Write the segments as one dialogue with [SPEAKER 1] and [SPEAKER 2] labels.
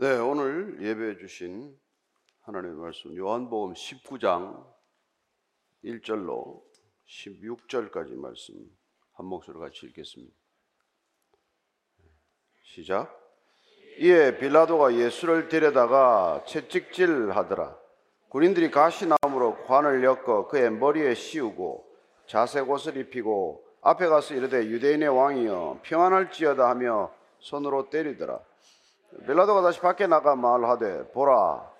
[SPEAKER 1] 네, 오늘 예배해 주신 하나님의 말씀 요한복음 19장 1절로 16절까지 말씀 한 목소리로 같이 읽겠습니다. 시작. 이에 빌라도가 예수를 데려다가 채찍질하더라. 군인들이 가시나무로 관을 엮어 그의 머리에 씌우고 자색 옷을 입히고 앞에 가서 이르되 유대인의 왕이여 평안할지어다 하며 손으로 때리더라. 빌라도가 다시 밖에 나가 말하되 보라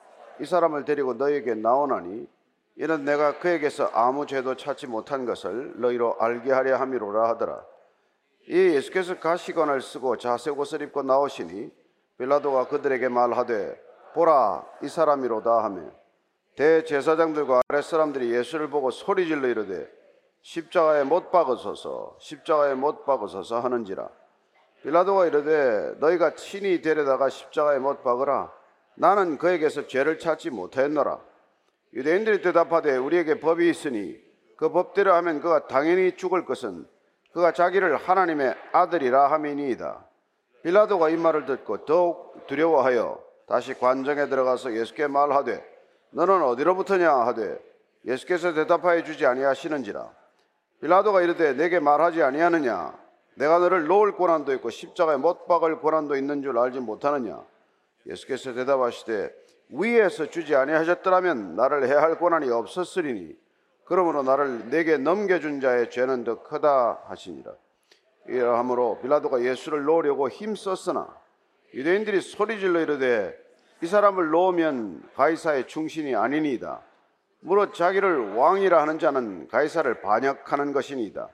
[SPEAKER 1] 이 사람을 데리고 너에게 나오나니 이는 내가 그에게서 아무 죄도 찾지 못한 것을 너희로 알게 하려 함이로라 하더라. 이 예수께서 가시관을 쓰고 자색 옷을 입고 나오시니 빌라도가 그들에게 말하되 보라 이 사람이로다 하며 대제사장들과 아랫사람들이 예수를 보고 소리질러 이르되 십자가에 못 박으소서 십자가에 못 박으소서 하는지라 빌라도가 이르되 너희가 친히 데려다가 십자가에 못 박으라. 나는 그에게서 죄를 찾지 못하였노라. 유대인들이 대답하되 우리에게 법이 있으니 그 법대로 하면 그가 당연히 죽을 것은 그가 자기를 하나님의 아들이라 함이니이다. 빌라도가 이 말을 듣고 더욱 두려워하여 다시 관정에 들어가서 예수께 말하되 너는 어디로부터냐? 하되 예수께서 대답하여 주지 아니하시는지라. 빌라도가 이르되 내게 말하지 아니하느냐 내가 너를 놓을 고난도 있고 십자가에 못 박을 고난도 있는 줄 알지 못하느냐? 예수께서 대답하시되 위에서 주지 아니하셨더라면 나를 해할 고난이 없었으리니 그러므로 나를 내게 넘겨준 자의 죄는 더 크다 하시니라. 이러함으로 빌라도가 예수를 놓으려고 힘썼으나 유대인들이 소리질러 이르되 이 사람을 놓으면 가이사의 충신이 아니니이다. 무릇 자기를 왕이라 하는 자는 가이사를 반역하는 것이니이다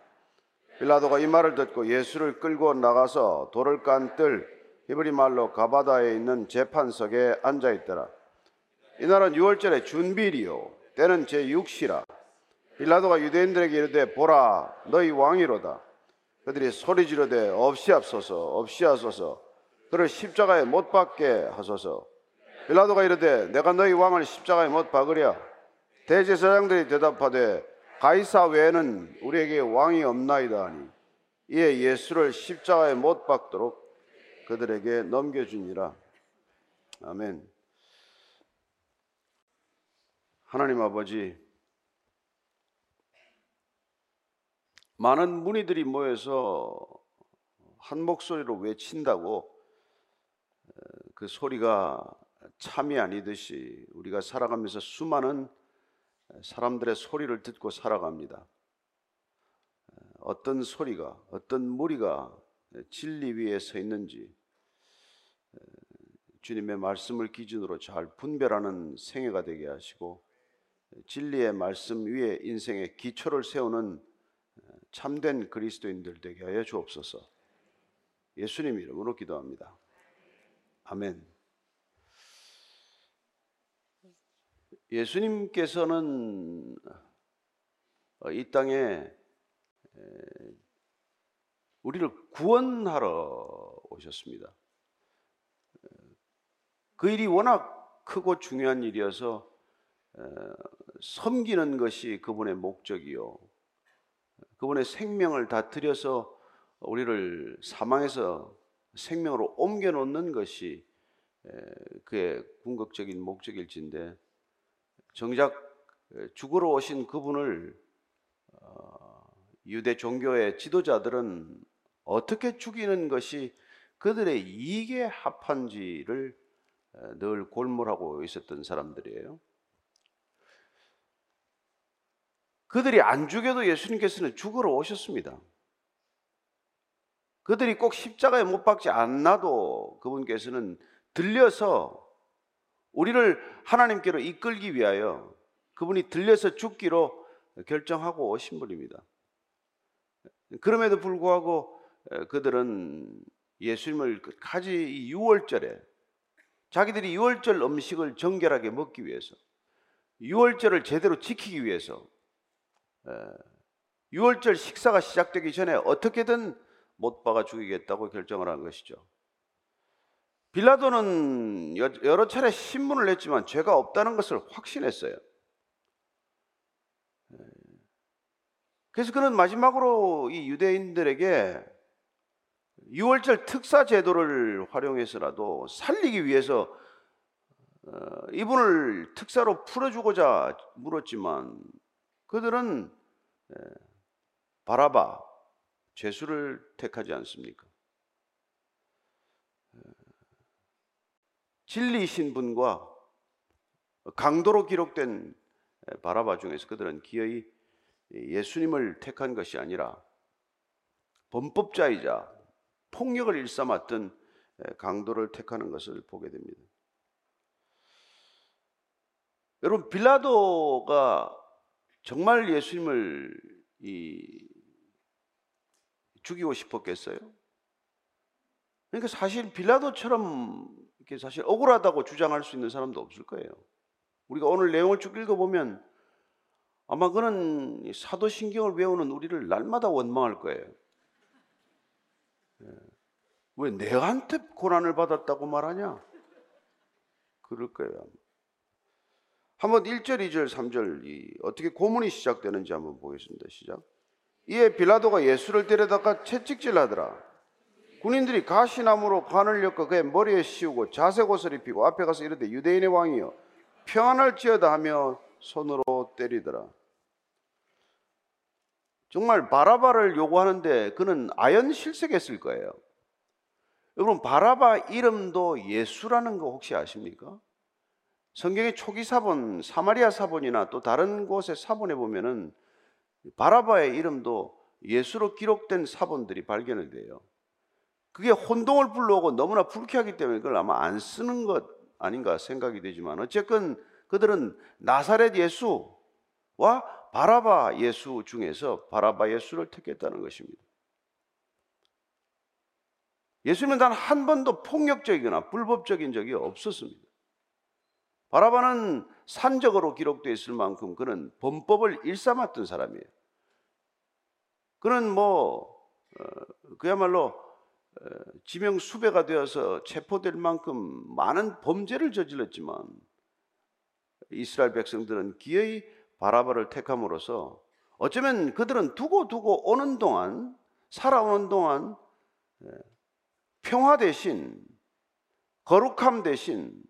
[SPEAKER 1] 빌라도가 이 말을 듣고 예수를 끌고 나가서 돌을 깐 뜰 히브리 말로 가바다에 있는 재판석에 앉아 있더라. 이날은 6월절의 준비일이요 때는 제6시라 빌라도가 유대인들에게 이르되 보라 너희 왕이로다. 그들이 소리 지르되 없이 앞서서 없이 하소서 그를 십자가에 못 박게 하소서. 빌라도가 이르되 내가 너희 왕을 십자가에 못 박으랴. 대제사장들이 대답하되 가이사 외에는 우리에게 왕이 없나이다 하니 이에 예수를 십자가에 못 박도록 그들에게 넘겨주니라. 아멘. 하나님 아버지, 많은 문의들이 모여서 한 목소리로 외친다고 그 소리가 참이 아니듯이 우리가 살아가면서 수많은 사람들의 소리를 듣고 살아갑니다. 어떤 소리가, 어떤 무리가 진리 위에 서 있는지 주님의 말씀을 기준으로 잘 분별하는 생애가 되게 하시고 진리의 말씀 위에 인생의 기초를 세우는 참된 그리스도인들 되게 하여 주옵소서. 예수님 이름으로 기도합니다. 아멘. 예수님께서는 어, 이 땅에 우리를 구원하러 오셨습니다. 그 일이 워낙 크고 중요한 일이어서 섬기는 것이 그분의 목적이요. 그분의 생명을 다 들여서 우리를 사망에서 생명으로 옮겨 놓는 것이 그의 궁극적인 목적일진데 정작 죽으러 오신 그분을 어, 유대 종교의 지도자들은 어떻게 죽이는 것이 그들의 이익에 합한지를 늘 골몰하고 있었던 사람들이에요. 그들이 안 죽여도 예수님께서는 죽으러 오셨습니다. 그들이 꼭 십자가에 못 박지 않나도 그분께서는 들려서 우리를 하나님께로 이끌기 위하여 그분이 들려서 죽기로 결정하고 오신 분입니다. 그럼에도 불구하고 그들은 예수님을 끝까지 6월절에 자기들이 6월절 음식을 정결하게 먹기 위해서 6월절을 제대로 지키기 위해서 6월절 식사가 시작되기 전에 어떻게든 못 박아 죽이겠다고 결정을 한 것이죠. 빌라도는 여러 차례 신문을 냈지만 죄가 없다는 것을 확신했어요. 그래서 그는 마지막으로 이 유대인들에게 6월절 특사 제도를 활용해서라도 살리기 위해서 어, 이분을 특사로 풀어주고자 물었지만 그들은 바라바 죄수를 택하지 않습니까? 진리신 분과 강도로 기록된 바라바 중에서 그들은 기어이 예수님을 택한 것이 아니라 범법자이자 폭력을 일삼았던 강도를 택하는 것을 보게 됩니다. 여러분 빌라도가 정말 예수님을 죽이고 싶었겠어요? 그러니까 사실 빌라도처럼 이렇게 사실 억울하다고 주장할 수 있는 사람도 없을 거예요. 우리가 오늘 내용을 쭉 읽어보면 아마 그는 사도신경을 외우는 우리를 날마다 원망할 거예요. 예. 왜 내한테 고난을 받았다고 말하냐? 그럴 거예요. 한번 1절, 2절, 3절 이 어떻게 고문이 시작되는지 한번 보겠습니다. 시작. 이에 빌라도가 예수를 데려다가 채찍질하더라. 군인들이 가시나무로 관을 엮어 그의 머리에 씌우고 자색 옷을 입히고 앞에 가서 이르되 유대인의 왕이여 평안할지어다 하며 손으로 때리더라. 정말 바라바를 요구하는데 그는 아연실색했을 거예요. 여러분 바라바 이름도 예수라는 거 혹시 아십니까? 성경의 초기 사본 사마리아 사본이나 또 다른 곳의 사본에 보면은 바라바의 이름도 예수로 기록된 사본들이 발견이 돼요. 그게 혼동을 불러오고 너무나 불쾌하기 때문에 그걸 아마 안 쓰는 것 아닌가 생각이 되지만 어쨌건 그들은 나사렛 예수와 바라바 예수 중에서 바라바 예수를 택했다는 것입니다. 예수님은 단 한 번도 폭력적이거나 불법적인 적이 없었습니다. 바라바는 산적으로 기록되어 있을 만큼 그는 범법을 일삼았던 사람이에요. 그는 뭐 어, 그야말로 어, 지명 수배가 되어서 체포될 만큼 많은 범죄를 저질렀지만 이스라엘 백성들은 기어이 바라바를 택함으로써 어쩌면 그들은 두고 두고 오는 동안 살아오는 동안 예, 평화 대신 거룩함 대신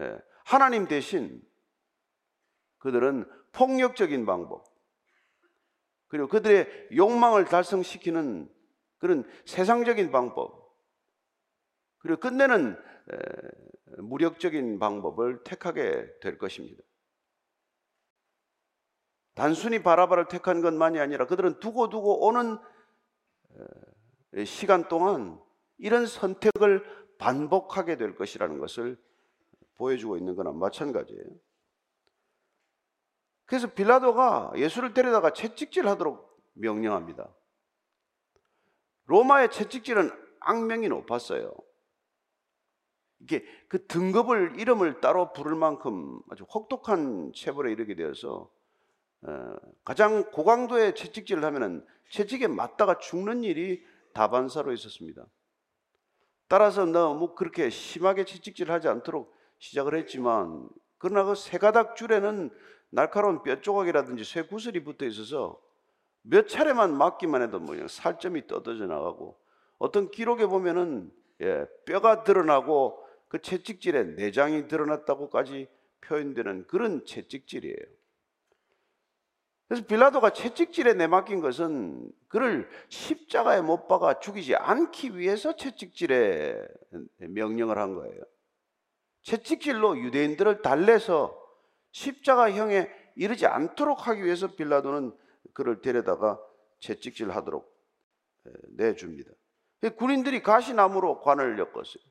[SPEAKER 1] 예, 하나님 대신 그들은 폭력적인 방법 그리고 그들의 욕망을 달성시키는 그런 세상적인 방법, 그리고 끝내는 무력적인 방법을 택하게 될 것입니다. 단순히 바라바를 택한 것만이 아니라 그들은 두고 두고 오는 시간 동안 이런 선택을 반복하게 될 것이라는 것을 보여주고 있는 거나 마찬가지예요. 그래서 빌라도가 예수를 데려다가 채찍질 하도록 명령합니다. 로마의 채찍질은 악명이 높았어요. 이게 그 등급을 이름을 따로 부를 만큼 아주 혹독한 체벌에 이르게 되어서 어, 가장 고강도의 채찍질을 하면은 채찍에 맞다가 죽는 일이 다반사로 있었습니다. 따라서 너무 그렇게 심하게 채찍질을 하지 않도록 시작을 했지만 그러나 그 세 가닥 줄에는 날카로운 뼈 조각이라든지 쇠 구슬이 붙어 있어서 몇 차례만 맞기만 해도 뭐 살점이 떠들져 나가고 어떤 기록에 보면은 예, 뼈가 드러나고 그 채찍질에 내장이 드러났다고까지 표현되는 그런 채찍질이에요. 그래서 빌라도가 채찍질에 내맡긴 것은 그를 십자가에 못 박아 죽이지 않기 위해서 채찍질에 명령을 한 거예요. 채찍질로 유대인들을 달래서 십자가형에 이르지 않도록 하기 위해서 빌라도는 그를 데려다가 채찍질 하도록 내줍니다. 군인들이 가시나무로 관을 엮었어요.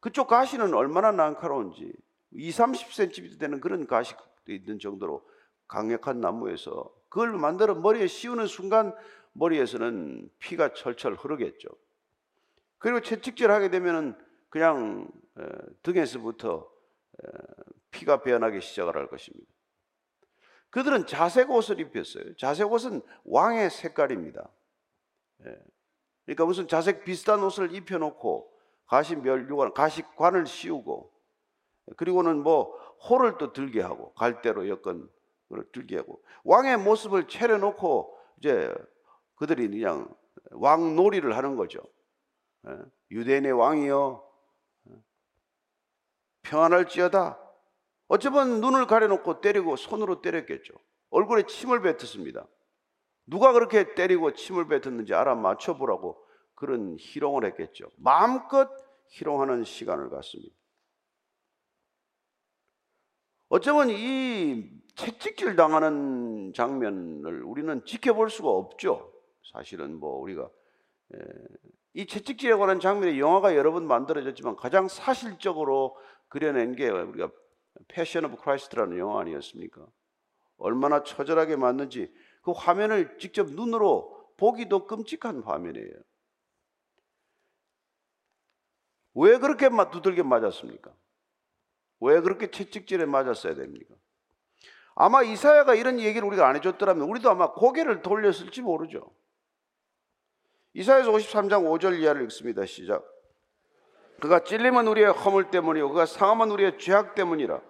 [SPEAKER 1] 그쪽 가시는 얼마나 난카로운지 2, 30cm 되는 그런 가시도 있는 정도로 강력한 나무에서 그걸 만들어 머리에 씌우는 순간 머리에서는 피가 철철 흐르겠죠. 그리고 채찍질 하게 되면은 그냥 등에서부터 피가 배어나기 시작을 할 것입니다. 그들은 자색 옷을 입혔어요. 자색 옷은 왕의 색깔입니다. 예. 그러니까 무슨 자색 비슷한 옷을 입혀놓고 가시 멸류관, 가시관을 씌우고 그리고는 뭐 호를 또 들게 하고 갈대로 엮은 걸 들게 하고 왕의 모습을 차려놓고 이제 그들이 그냥 왕놀이를 하는 거죠. 예? 유대인의 왕이여 평안할지어다. 어쩌면 눈을 가려놓고 때리고 손으로 때렸겠죠. 얼굴에 침을 뱉었습니다. 누가 그렇게 때리고 침을 뱉었는지 알아맞혀보라고 그런 희롱을 했겠죠. 마음껏 희롱하는 시간을 갖습니다. 어쩌면 이 채찍질 당하는 장면을 우리는 지켜볼 수가 없죠. 사실은 뭐 우리가 이 채찍질에 관한 장면의 영화가 여러 번 만들어졌지만 가장 사실적으로 그려낸 게 우리가 Passion of Christ라는 영화 아니었습니까? 얼마나 처절하게 맞는지 그 화면을 직접 눈으로 보기도 끔찍한 화면이에요. 왜 그렇게 두들겨 맞았습니까? 왜 그렇게 채찍질에 맞았어야 됩니까? 아마 이사야가 이런 얘기를 우리가 안 해줬더라면 우리도 아마 고개를 돌렸을지 모르죠. 이사야서 53장 5절 이하를 읽습니다. 시작. 그가 찔림은 우리의 허물 때문이요 그가 상함은 우리의 죄악 때문이라.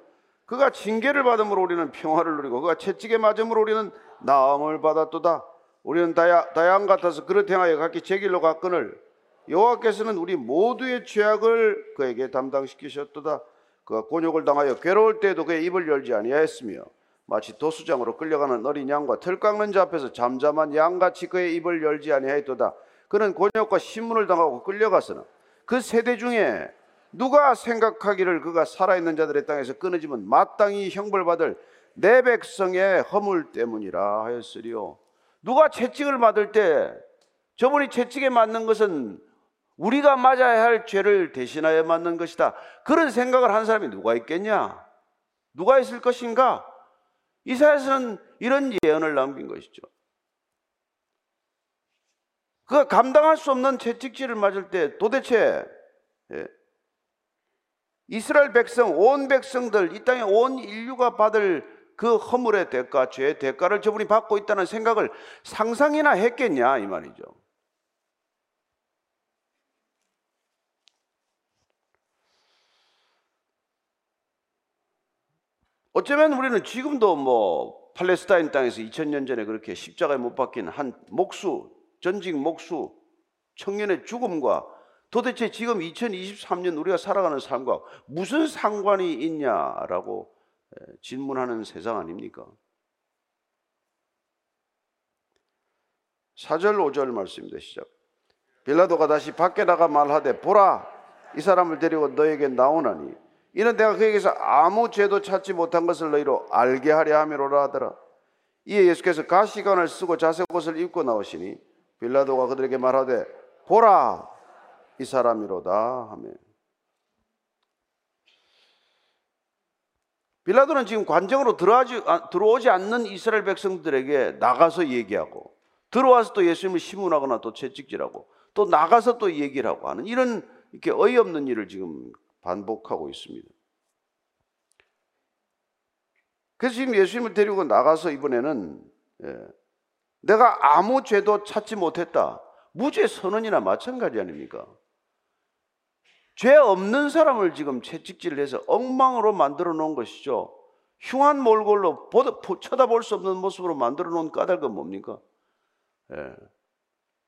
[SPEAKER 1] 그가 징계를 받음으로 우리는 평화를 누리고 그가 채찍에 맞음으로 우리는 나음을 받았도다. 우리는 다양 같아서 그릇 행하여 각기 제 길로 갔거늘 여호와께서는 우리 모두의 죄악을 그에게 담당시키셨도다. 그가 곤욕을 당하여 괴로울 때에도 그의 입을 열지 아니하였으며 마치 도수장으로 끌려가는 어린 양과 털 깎는 자 앞에서 잠잠한 양같이 그의 입을 열지 아니하였도다. 그는 곤욕과 신문을 당하고 끌려가서는 그 세대 중에 누가 생각하기를 그가 살아있는 자들의 땅에서 끊어지면 마땅히 형벌받을 내 백성의 허물 때문이라 하였으리요. 누가 채찍을 맞을 때 저분이 채찍에 맞는 것은 우리가 맞아야 할 죄를 대신하여 맞는 것이다. 그런 생각을 한 사람이 누가 있겠냐? 누가 있을 것인가? 이사야서는 이런 예언을 남긴 것이죠. 그가 감당할 수 없는 채찍질을 맞을 때 도대체 예, 이스라엘 백성, 온 백성들, 이 땅의 온 인류가 받을 그 허물의 대가, 죄의 대가를 저분이 받고 있다는 생각을 상상이나 했겠냐 이 말이죠. 어쩌면 우리는 지금도 뭐 팔레스타인 땅에서 2000년 전에 그렇게 십자가에 못 박힌 한 목수, 전직 목수, 청년의 죽음과 도대체 지금 2023년 우리가 살아가는 삶과 무슨 상관이 있냐라고 질문하는 세상 아닙니까? 4절 5절 말씀입니다. 시작. 빌라도가 다시 밖에 나가 말하되 보라 이 사람을 데리고 너에게 나오나니 이는 내가 그에게서 아무 죄도 찾지 못한 것을 너희로 알게 하려 함이로라 하더라. 이에 예수께서 가시관을 쓰고 자색 옷을 입고 나오시니 빌라도가 그들에게 말하되 보라 이 사람이로다 하며 빌라도는 지금 관정으로 들어오지, 아, 들어오지 않는 이스라엘 백성들에게 나가서 얘기하고 들어와서 또 예수님을 시문하거나 또 채찍질하고 또 나가서 또 얘기를 하고 하는 이런 이렇게 어이없는 일을 지금 반복하고 있습니다. 그래서 지금 예수님을 데리고 나가서 이번에는 예, 내가 아무 죄도 찾지 못했다. 무죄 선언이나 마찬가지 아닙니까? 죄 없는 사람을 지금 채찍질을 해서 엉망으로 만들어 놓은 것이죠. 흉한 몰골로 쳐다볼 수 없는 모습으로 만들어 놓은 까닭은 뭡니까? 예.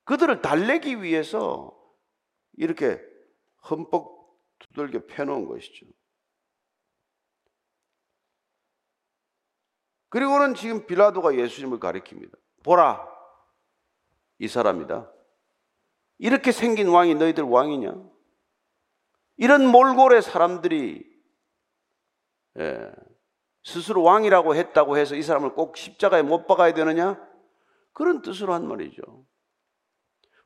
[SPEAKER 1] 그들을 달래기 위해서 이렇게 흠뻑 두들겨 패놓은 것이죠. 그리고는 지금 빌라도가 예수님을 가리킵니다. 보라, 이 사람이다. 이렇게 생긴 왕이 너희들 왕이냐? 이런 몰골의 사람들이 예, 스스로 왕이라고 했다고 해서 이 사람을 꼭 십자가에 못 박아야 되느냐? 그런 뜻으로 한 말이죠.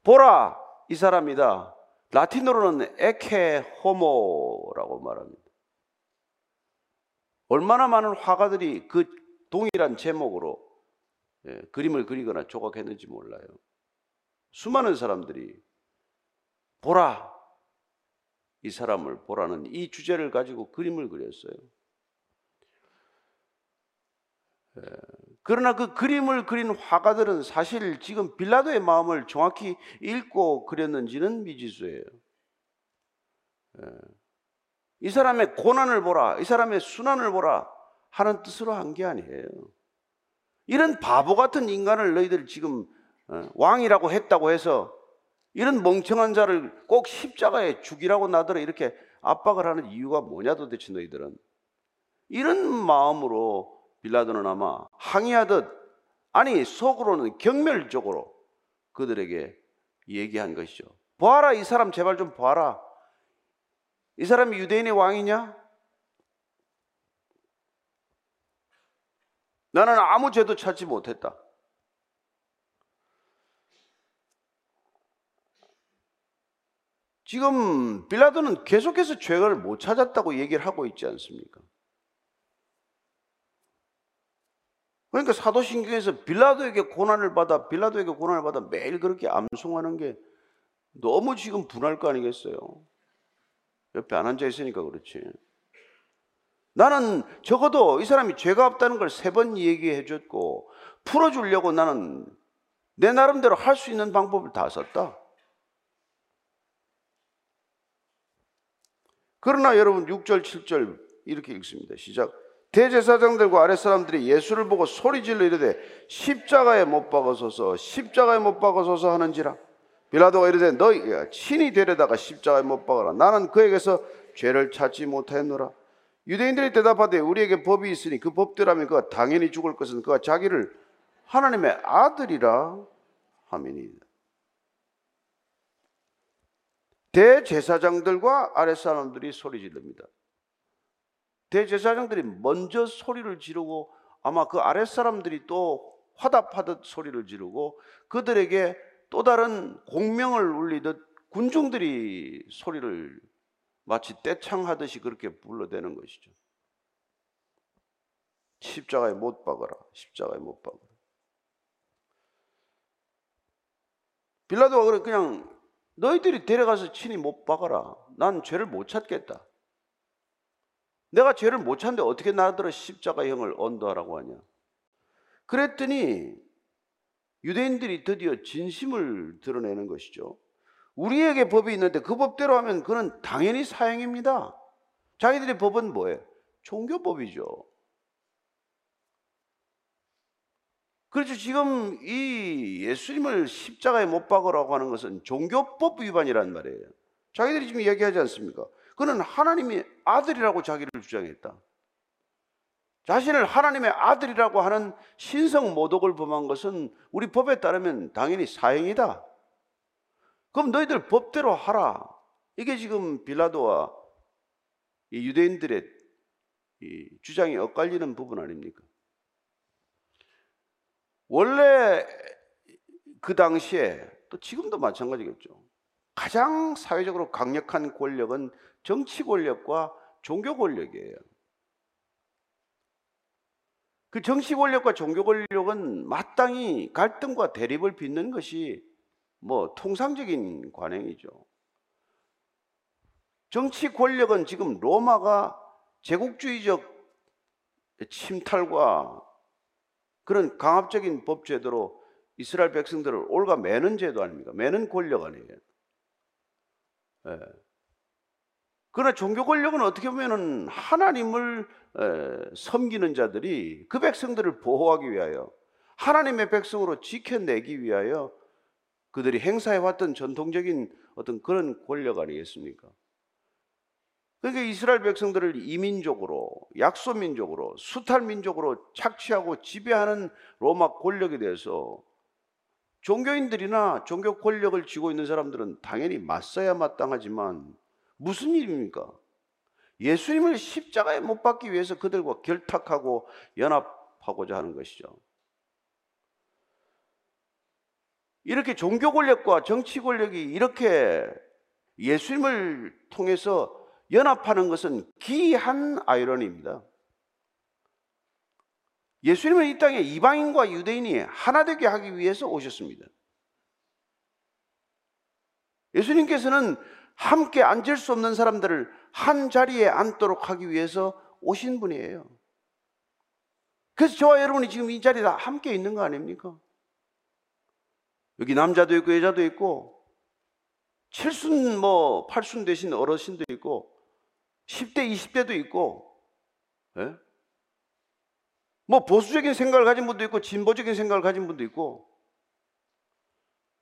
[SPEAKER 1] 보라, 이 사람이다. 라틴어로는 에케 호모라고 말합니다. 얼마나 많은 화가들이 그 동일한 제목으로 예, 그림을 그리거나 조각했는지 몰라요. 수많은 사람들이 보라 이 사람을 보라는 이 주제를 가지고 그림을 그렸어요. 예, 그러나 그 그림을 그린 화가들은 사실 지금 빌라도의 마음을 정확히 읽고 그렸는지는 미지수예요. 예. 이 사람의 고난을 보라, 이 사람의 순환을 보라 하는 뜻으로 한 게 아니에요. 이런 바보 같은 인간을 너희들 지금 어, 왕이라고 했다고 해서 이런 멍청한 자를 꼭 십자가에 죽이라고 나더러 이렇게 압박을 하는 이유가 뭐냐 도대체 너희들은 이런 마음으로 빌라도는 아마 항의하듯 아니 속으로는 경멸적으로 그들에게 얘기한 것이죠. 보아라 이 사람 제발 좀 보아라. 이 사람이 유대인의 왕이냐? 나는 아무 죄도 찾지 못했다. 지금 빌라도는 계속해서 죄를 못 찾았다고 얘기를 하고 있지 않습니까? 그러니까 사도신경에서 빌라도에게 고난을 받아 빌라도에게 고난을 받아 매일 그렇게 암송하는 게 너무 지금 분할 거 아니겠어요? 옆에 안 앉아 있으니까 그렇지. 나는 적어도 이 사람이 죄가 없다는 걸 세 번 얘기해 줬고 풀어주려고 나는 내 나름대로 할 수 있는 방법을 다 썼다. 그러나 여러분 6절, 7절 이렇게 읽습니다. 시작. 대제사장들과 아랫사람들이 예수를 보고 소리질러 이르되 십자가에 못 박아서서 십자가에 못 박아서서 하는지라 빌라도가 이르되 너희가 친히 데려다가 십자가에 못 박아라 나는 그에게서 죄를 찾지 못하였노라 유대인들이 대답하되 우리에게 법이 있으니 그 법대로하면 그가 당연히 죽을 것은 그가 자기를 하나님의 아들이라 하미니이다 대제사장들과 아랫사람들이 소리 지릅니다. 대제사장들이 먼저 소리를 지르고 아마 그 아랫사람들이 또 화답하듯 소리를 지르고 그들에게 또 다른 공명을 울리듯 군중들이 소리를 마치 떼창하듯이 그렇게 불러대는 것이죠. 십자가에 못 박아라. 십자가에 못 박아라. 빌라도가 그냥 너희들이 데려가서 친히 못 박아라. 난 죄를 못 찾겠다. 내가 죄를 못 찾는데 어떻게 나더러 십자가형을 언도하라고 하냐. 그랬더니 유대인들이 드디어 진심을 드러내는 것이죠. 우리에게 법이 있는데 그 법대로 하면 그는 당연히 사형입니다. 자기들의 법은 뭐예요? 종교법이죠. 그렇죠. 지금 이 예수님을 십자가에 못 박으라고 하는 것은 종교법 위반이란 말이에요. 자기들이 지금 얘기하지 않습니까? 그는 하나님의 아들이라고 자기를 주장했다. 자신을 하나님의 아들이라고 하는 신성 모독을 범한 것은 우리 법에 따르면 당연히 사형이다. 그럼 너희들 법대로 하라. 이게 지금 빌라도와 유대인들의 주장이 엇갈리는 부분 아닙니까? 원래 그 당시에 또 지금도 마찬가지겠죠. 가장 사회적으로 강력한 권력은 정치 권력과 종교 권력이에요. 그 정치 권력과 종교 권력은 마땅히 갈등과 대립을 빚는 것이 뭐 통상적인 관행이죠. 정치 권력은 지금 로마가 제국주의적 침탈과 그런 강압적인 법제도로 이스라엘 백성들을 올가 매는 제도 아닙니까? 매는 권력 아니에요. 예. 그러나 종교 권력은 어떻게 보면 하나님을 섬기는 자들이 그 백성들을 보호하기 위하여 하나님의 백성으로 지켜내기 위하여 그들이 행사해 왔던 전통적인 어떤 그런 권력 아니겠습니까? 그러니까 이스라엘 백성들을 이민족으로, 약소민족으로, 수탈민족으로 착취하고 지배하는 로마 권력에 대해서 종교인들이나 종교 권력을 쥐고 있는 사람들은 당연히 맞서야 마땅하지만 무슨 일입니까? 예수님을 십자가에 못 박기 위해서 그들과 결탁하고 연합하고자 하는 것이죠. 이렇게 종교 권력과 정치 권력이 이렇게 예수님을 통해서 연합하는 것은 기이한 아이러니입니다. 예수님은 이 땅에 이방인과 유대인이 하나 되게 하기 위해서 오셨습니다. 예수님께서는 함께 앉을 수 없는 사람들을 한 자리에 앉도록 하기 위해서 오신 분이에요. 그래서 저와 여러분이 지금 이 자리에 다 함께 있는 거 아닙니까? 여기 남자도 있고 여자도 있고 칠순 뭐 팔순 되신 어르신도 있고 10대, 20대도 있고, 예? 뭐 보수적인 생각을 가진 분도 있고, 진보적인 생각을 가진 분도 있고,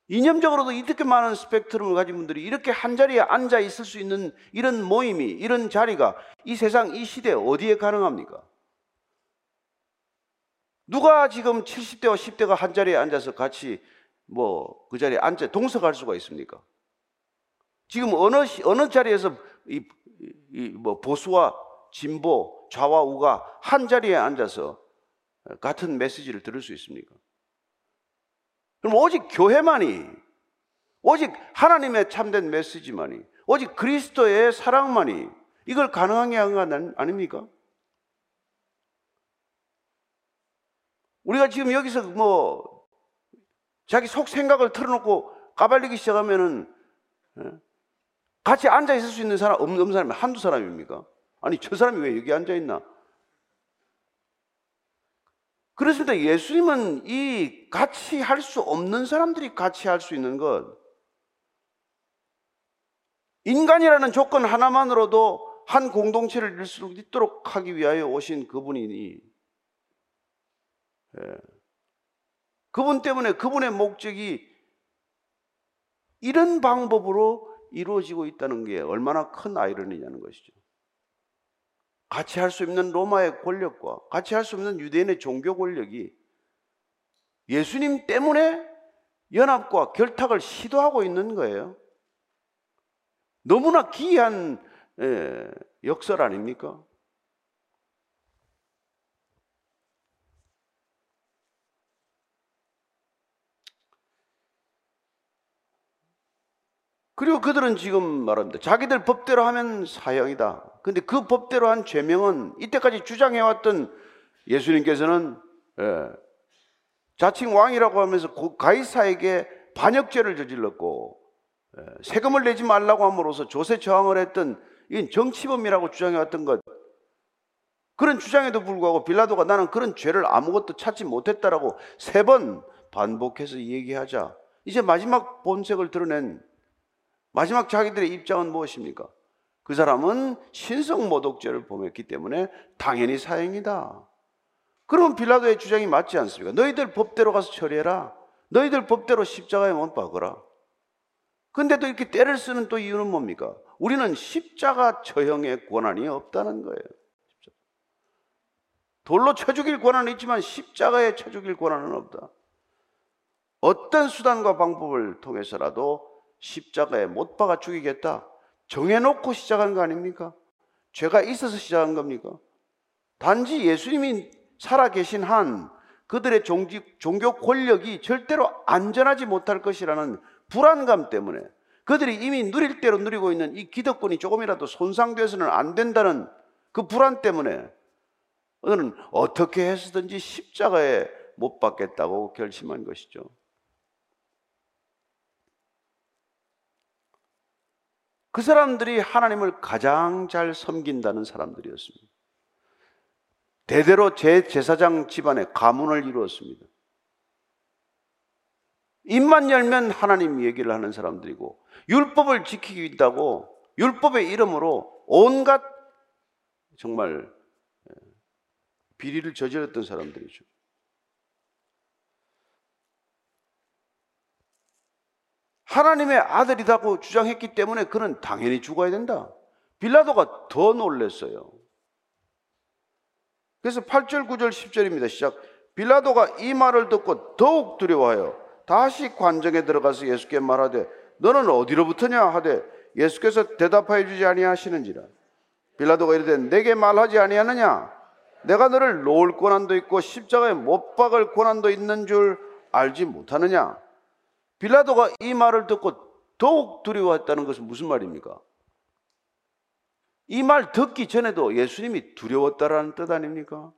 [SPEAKER 1] 이념적으로도 이렇게 많은 스펙트럼을 가진 분들이 이렇게 한 자리에 앉아 있을 수 있는 이런 모임이, 이런 자리가 이 세상, 이 시대 어디에 가능합니까? 누가 지금 70대와 10대가 한 자리에 앉아서 같이 뭐 그 자리에 앉아 동석할 수가 있습니까? 지금 어느 어느 자리에서 이, 이뭐 보수와 진보, 좌와 우가 한 자리에 앉아서 같은 메시지를 들을 수 있습니까? 그럼 오직 교회만이 오직 하나님의 참된 메시지만이 오직 그리스도의 사랑만이 이걸 가능하게 아닙니까? 우리가 지금 여기서 뭐 자기 속 생각을 털어놓고 까발리기 시작하면은 예? 같이 앉아 있을 수 있는 사람 없는 사람이 한두 사람입니까? 아니 저 사람이 왜 여기 앉아 있나? 그렇습니다. 예수님은 이 같이 할 수 없는 사람들이 같이 할 수 있는 것 인간이라는 조건 하나만으로도 한 공동체를 이룰 수 있도록 하기 위하여 오신 그분이니 예. 그분 때문에 그분의 목적이 이런 방법으로 이루어지고 있다는 게 얼마나 큰 아이러니냐는 것이죠. 같이 할수 없는 로마의 권력과 같이 할 수 없는 유대인의 종교 권력이 예수님 때문에 연합과 결탁을 시도하고 있는 거예요. 너무나 기이한 예, 역설 아닙니까? 그리고 그들은 지금 말합니다. 자기들 법대로 하면 사형이다. 근데 그 법대로 한 죄명은 이때까지 주장해왔던 예수님께서는 예, 자칭 왕이라고 하면서 가이사에게 반역죄를 저질렀고 예, 세금을 내지 말라고 함으로써 조세 저항을 했던 이건 정치범이라고 주장해왔던 것 그런 주장에도 불구하고 빌라도가 나는 그런 죄를 아무것도 찾지 못했다라고 세 번 반복해서 얘기하자 이제 마지막 본색을 드러낸 마지막 자기들의 입장은 무엇입니까? 그 사람은 신성 모독죄를 범했기 때문에 당연히 사형이다. 그러면 빌라도의 주장이 맞지 않습니까? 너희들 법대로 가서 처리해라. 너희들 법대로 십자가에 못 박어라. 근데도 이렇게 때를 쓰는 또 이유는 뭡니까? 우리는 십자가 처형의 권한이 없다는 거예요. 돌로 쳐 죽일 권한은 있지만 십자가에 쳐 죽일 권한은 없다. 어떤 수단과 방법을 통해서라도 십자가에 못 박아 죽이겠다. 정해놓고 시작한 거 아닙니까? 죄가 있어서 시작한 겁니까? 단지 예수님이 살아계신 한 그들의 종교 권력이 절대로 안전하지 못할 것이라는 불안감 때문에 그들이 이미 누릴 대로 누리고 있는 이 기득권이 조금이라도 손상돼서는 안 된다는 그 불안 때문에 오늘은 어떻게 해서든지 십자가에 못 박겠다고 결심한 것이죠. 그 사람들이 하나님을 가장 잘 섬긴다는 사람들이었습니다. 대대로 제 제사장 집안의 가문을 이루었습니다. 입만 열면 하나님 얘기를 하는 사람들이고 율법을 지키겠다고 율법의 이름으로 온갖 정말 비리를 저질렀던 사람들이죠. 하나님의 아들이라고 주장했기 때문에 그는 당연히 죽어야 된다. 빌라도가 더 놀랬어요. 그래서 8절, 9절, 10절입니다. 시작. 빌라도가 이 말을 듣고 더욱 두려워하여 다시 관정에 들어가서 예수께 말하되 너는 어디로부터냐 하되 예수께서 대답하여 주지 아니하시는지라. 빌라도가 이르되 내게 말하지 아니하느냐 내가 너를 놓을 권한도 있고 십자가에 못 박을 권한도 있는 줄 알지 못하느냐 빌라도가 이 말을 듣고 더욱 두려워했다는 것은 무슨 말입니까? 이 말 듣기 전에도 예수님이 두려웠다라는 뜻 아닙니까?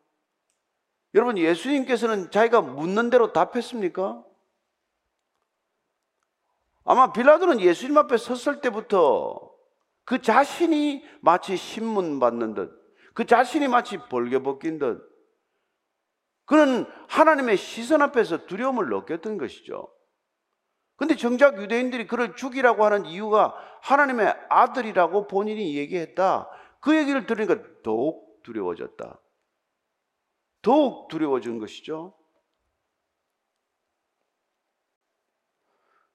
[SPEAKER 1] 여러분, 예수님께서는 자기가 묻는 대로 답했습니까? 아마 빌라도는 예수님 앞에 섰을 때부터 그 자신이 마치 신문 받는 듯, 그 자신이 마치 벌게 벗긴 듯, 그는 하나님의 시선 앞에서 두려움을 느꼈던 것이죠. 근데 정작 유대인들이 그를 죽이라고 하는 이유가 하나님의 아들이라고 본인이 얘기했다. 그 얘기를 들으니까 더욱 두려워졌다. 더욱 두려워진 것이죠.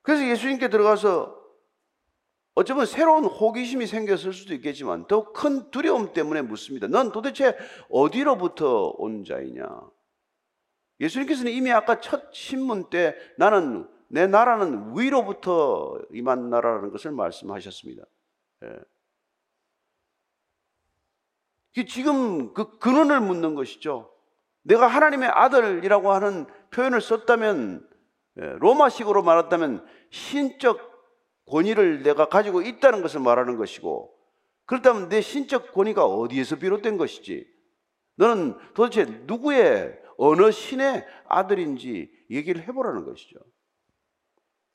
[SPEAKER 1] 그래서 예수님께 들어가서 어쩌면 새로운 호기심이 생겼을 수도 있겠지만 더 큰 두려움 때문에 묻습니다. 넌 도대체 어디로부터 온 자이냐? 예수님께서는 이미 아까 첫 신문 때 나는 내 나라는 위로부터 임한 나라라는 것을 말씀하셨습니다. 예. 지금 그 근원을 묻는 것이죠. 내가 하나님의 아들이라고 하는 표현을 썼다면 예, 로마식으로 말했다면 신적 권위를 내가 가지고 있다는 것을 말하는 것이고 그렇다면 내 신적 권위가 어디에서 비롯된 것이지? 너는 도대체 누구의 어느 신의 아들인지 얘기를 해보라는 것이죠.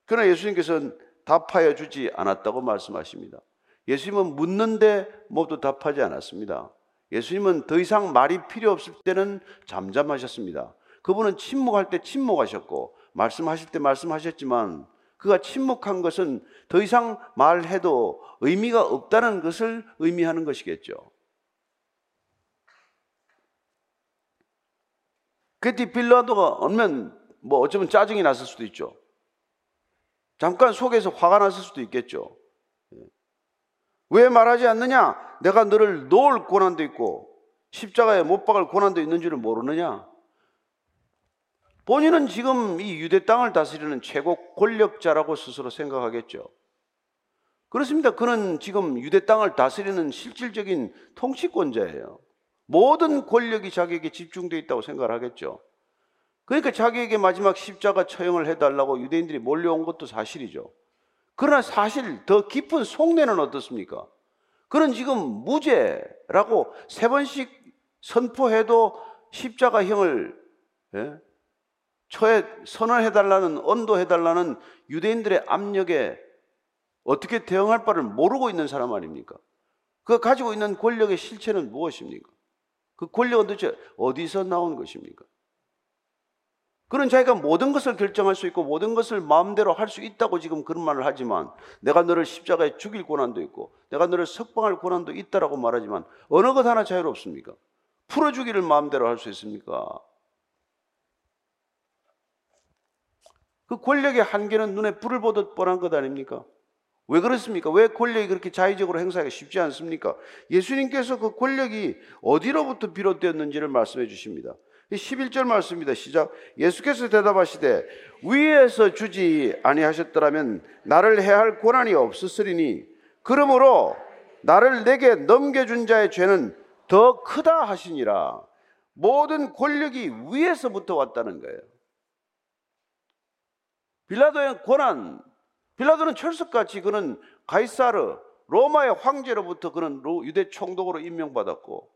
[SPEAKER 1] 그러나 예수님께서는 답하여 주지 않았다고 말씀하십니다. 예수님은 묻는데 모두 답하지 않았습니다. 예수님은 더 이상 말이 필요 없을 때는 잠잠하셨습니다. 그분은 침묵할 때 침묵하셨고 말씀하실 때 말씀하셨지만 그가 침묵한 것은 더 이상 말해도 의미가 없다는 것을 의미하는 것이겠죠. 그때 빌라도가 얼면 뭐 어쩌면 짜증이 났을 수도 있죠. 잠깐 속에서 화가 났을 수도 있겠죠. 왜 말하지 않느냐? 내가 너를 놓을 고난도 있고 십자가에 못 박을 고난도 있는 줄을 모르느냐? 본인은 지금 이 유대 땅을 다스리는 최고 권력자라고 스스로 생각하겠죠. 그렇습니다. 그는 지금 유대 땅을 다스리는 실질적인 통치권자예요. 모든 권력이 자기에게 집중되어 있다고 생각을 하겠죠. 그러니까 자기에게 마지막 십자가 처형을 해달라고 유대인들이 몰려온 것도 사실이죠. 그러나 사실 더 깊은 속내는 어떻습니까? 그는 지금 무죄라고 세 번씩 선포해도 십자가형을 예? 처에 선언해달라는 언도해달라는 유대인들의 압력에 어떻게 대응할 바를 모르고 있는 사람 아닙니까? 그 가지고 있는 권력의 실체는 무엇입니까? 그 권력은 도대체 어디서 나온 것입니까? 그런 자기가 모든 것을 결정할 수 있고 모든 것을 마음대로 할 수 있다고 지금 그런 말을 하지만 내가 너를 십자가에 죽일 권한도 있고 내가 너를 석방할 권한도 있다라고 말하지만 어느 것 하나 자유롭습니까? 풀어주기를 마음대로 할 수 있습니까? 그 권력의 한계는 눈에 불을 보듯 뻔한 것 아닙니까? 왜 그렇습니까? 왜 권력이 그렇게 자의적으로 행사하기 쉽지 않습니까? 예수님께서 그 권력이 어디로부터 비롯되었는지를 말씀해 주십니다. 11절 말씀입니다. 시작. 예수께서 대답하시되 위에서 주지 아니하셨더라면 나를 해할 권한이 없었으리니 그러므로 나를 내게 넘겨준 자의 죄는 더 크다 하시니라. 모든 권력이 위에서부터 왔다는 거예요. 빌라도의 권한, 빌라도는 철석같이 그는 가이사르, 로마의 황제로부터 그는 유대 총독으로 임명받았고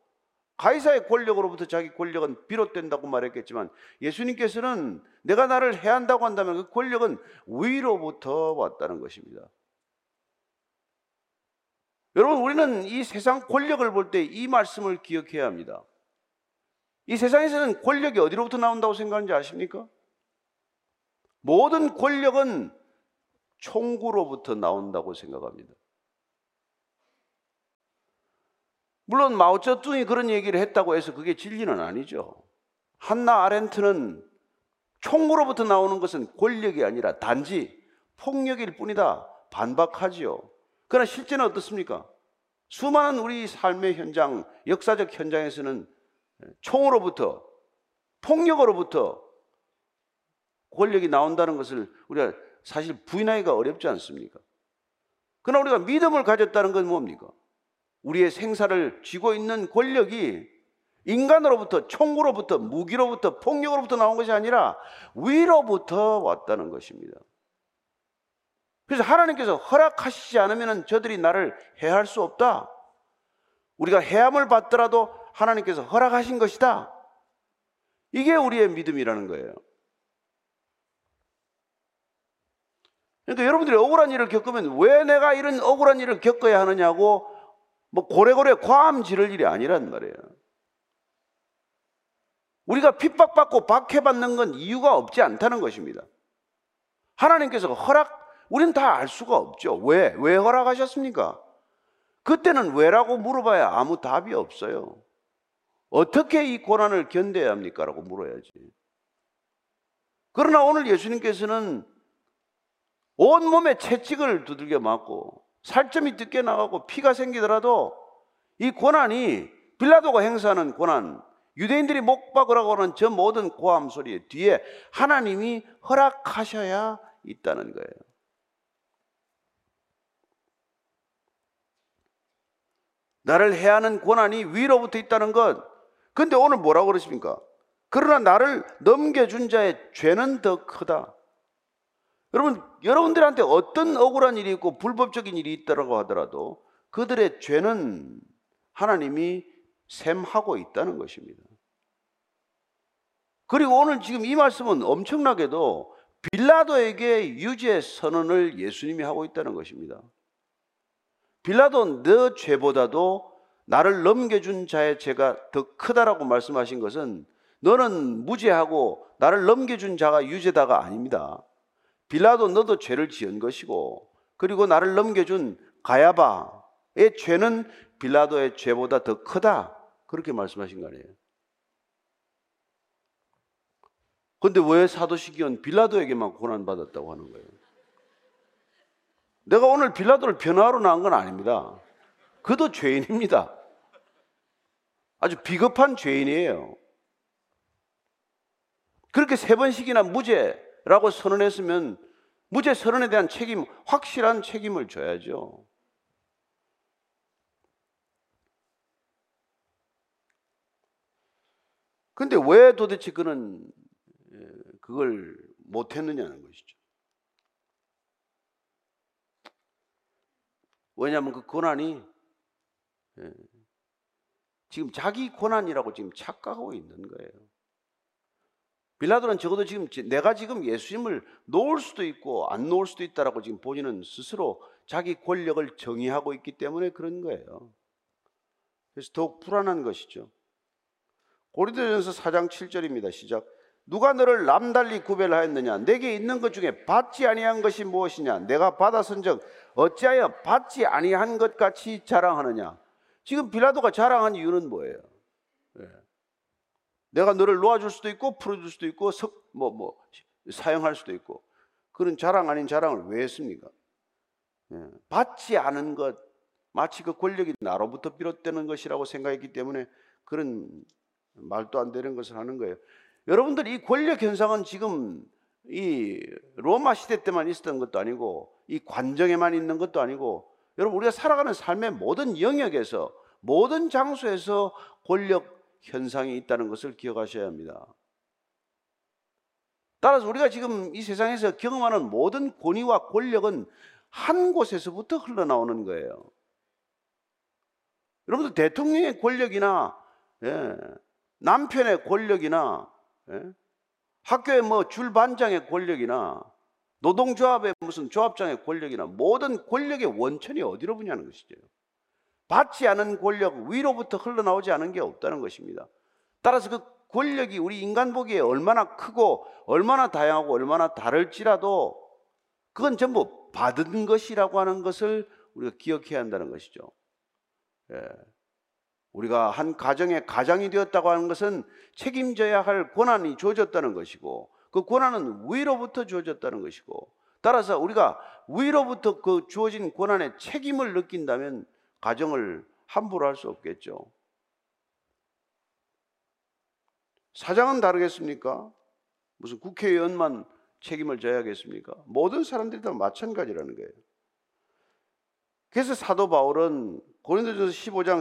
[SPEAKER 1] 가이사의 권력으로부터 자기 권력은 비롯된다고 말했겠지만 예수님께서는 내가 나를 해한다고 한다면 그 권력은 위로부터 왔다는 것입니다. 여러분 우리는 이 세상 권력을 볼 때 이 말씀을 기억해야 합니다. 이 세상에서는 권력이 어디로부터 나온다고 생각하는지 아십니까? 모든 권력은 총구로부터 나온다고 생각합니다. 물론 마오쩌둥이 그런 얘기를 했다고 해서 그게 진리는 아니죠. 한나 아렌트는 총구로부터 나오는 것은 권력이 아니라 단지 폭력일 뿐이다. 반박하지요. 그러나 실제는 어떻습니까? 수많은 우리 삶의 현장, 역사적 현장에서는 총으로부터, 폭력으로부터 권력이 나온다는 것을 우리가 사실 부인하기가 어렵지 않습니까? 그러나 우리가 믿음을 가졌다는 건 뭡니까? 우리의 생사를 쥐고 있는 권력이 인간으로부터, 총구로부터, 무기로부터, 폭력으로부터 나온 것이 아니라 위로부터 왔다는 것입니다. 그래서 하나님께서 허락하시지 않으면 저들이 나를 해할 수 없다. 우리가 해함을 받더라도 하나님께서 허락하신 것이다. 이게 우리의 믿음이라는 거예요. 그러니까 여러분들이 억울한 일을 겪으면 왜 내가 이런 억울한 일을 겪어야 하느냐고 뭐 고래고래 과함 지를 일이 아니란 말이에요. 우리가 핍박받고 박해받는 건 이유가 없지 않다는 것입니다. 하나님께서 허락, 우리는 다 알 수가 없죠. 왜? 왜 허락하셨습니까? 그때는 왜라고 물어봐야 아무 답이 없어요. 어떻게 이 고난을 견뎌야 합니까? 라고 물어야지. 그러나 오늘 예수님께서는 온몸에 채찍을 두들겨 맞고 살점이 뜯겨 나가고 피가 생기더라도 이 고난이 빌라도가 행사하는 고난, 유대인들이 목 박으라고 하는 저 모든 고함 소리 뒤에 하나님이 허락하셔야 있다는 거예요. 나를 해하는 고난이 위로부터 있다는 것. 근데 오늘 뭐라고 그러십니까? 그러나 나를 넘겨준 자의 죄는 더 크다. 여러분, 여러분들한테 어떤 억울한 일이 있고 불법적인 일이 있다고 하더라도 그들의 죄는 하나님이 셈하고 있다는 것입니다. 그리고 오늘 지금 이 말씀은 엄청나게도 빌라도에게 유죄 선언을 예수님이 하고 있다는 것입니다. 빌라도 너 죄보다도 나를 넘겨준 자의 죄가 더 크다라고 말씀하신 것은 너는 무죄하고 나를 넘겨준 자가 유죄다가 아닙니다. 빌라도 너도 죄를 지은 것이고 그리고 나를 넘겨준 가야바의 죄는 빌라도의 죄보다 더 크다. 그렇게 말씀하신 거 아니에요. 근데 왜 사도시기온 빌라도에게만 고난받았다고 하는 거예요? 내가 오늘 빌라도를 변화하러 나온 건 아닙니다. 그도 죄인입니다. 아주 비겁한 죄인이에요. 그렇게 세 번씩이나 무죄 라고 선언했으면 무죄 선언에 대한 책임, 확실한 책임을 져야죠. 근데 왜 도대체 그는 그걸 못했느냐는 것이죠. 왜냐하면 그 고난이 지금 자기 고난이라고 지금 착각하고 있는 거예요. 빌라도는 적어도 지금 내가 지금 예수님을 놓을 수도 있고 안 놓을 수도 있다라고 지금 본인은 스스로 자기 권력을 정의하고 있기 때문에 그런 거예요. 그래서 더욱 불안한 것이죠. 고린도전서 4장 7절입니다. 시작. 누가 너를 남달리 구별하였느냐? 내게 있는 것 중에 받지 아니한 것이 무엇이냐? 내가 받아선즉 어찌하여 받지 아니한 것 같이 자랑하느냐? 지금 빌라도가 자랑한 이유는 뭐예요? 네. 내가 너를 놓아줄 수도 있고 풀어줄 수도 있고 뭐뭐 뭐, 사용할 수도 있고 그런 자랑 아닌 자랑을 왜 했습니까? 네. 받지 않은 것 마치 그 권력이 나로부터 비롯되는 것이라고 생각했기 때문에 그런 말도 안 되는 것을 하는 거예요. 여러분들 이 권력 현상은 지금 이 로마 시대 때만 있었던 것도 아니고 이 관정에만 있는 것도 아니고 여러분 우리가 살아가는 삶의 모든 영역에서 모든 장소에서 권력 현상이 있다는 것을 기억하셔야 합니다. 따라서 우리가 지금 이 세상에서 경험하는 모든 권위와 권력은 한 곳에서부터 흘러나오는 거예요. 여러분들 대통령의 권력이나 예, 남편의 권력이나 예? 학교의 뭐 줄반장의 권력이나 노동조합의 무슨 조합장의 권력이나 모든 권력의 원천이 어디로 부냐는 것이죠. 받지 않은 권력 위로부터 흘러나오지 않은 게 없다는 것입니다. 따라서 그 권력이 우리 인간 보기에 얼마나 크고 얼마나 다양하고 얼마나 다를지라도 그건 전부 받은 것이라고 하는 것을 우리가 기억해야 한다는 것이죠. 예. 우리가 한 가정의 가장이 되었다고 하는 것은 책임져야 할 권한이 주어졌다는 것이고 그 권한은 위로부터 주어졌다는 것이고 따라서 우리가 위로부터 그 주어진 권한의 책임을 느낀다면 가정을 함부로 할 수 없겠죠. 사장은 다르겠습니까? 무슨 국회의원만 책임을 져야겠습니까? 모든 사람들이 다 마찬가지라는 거예요. 그래서 사도 바울은 고린도전서 15장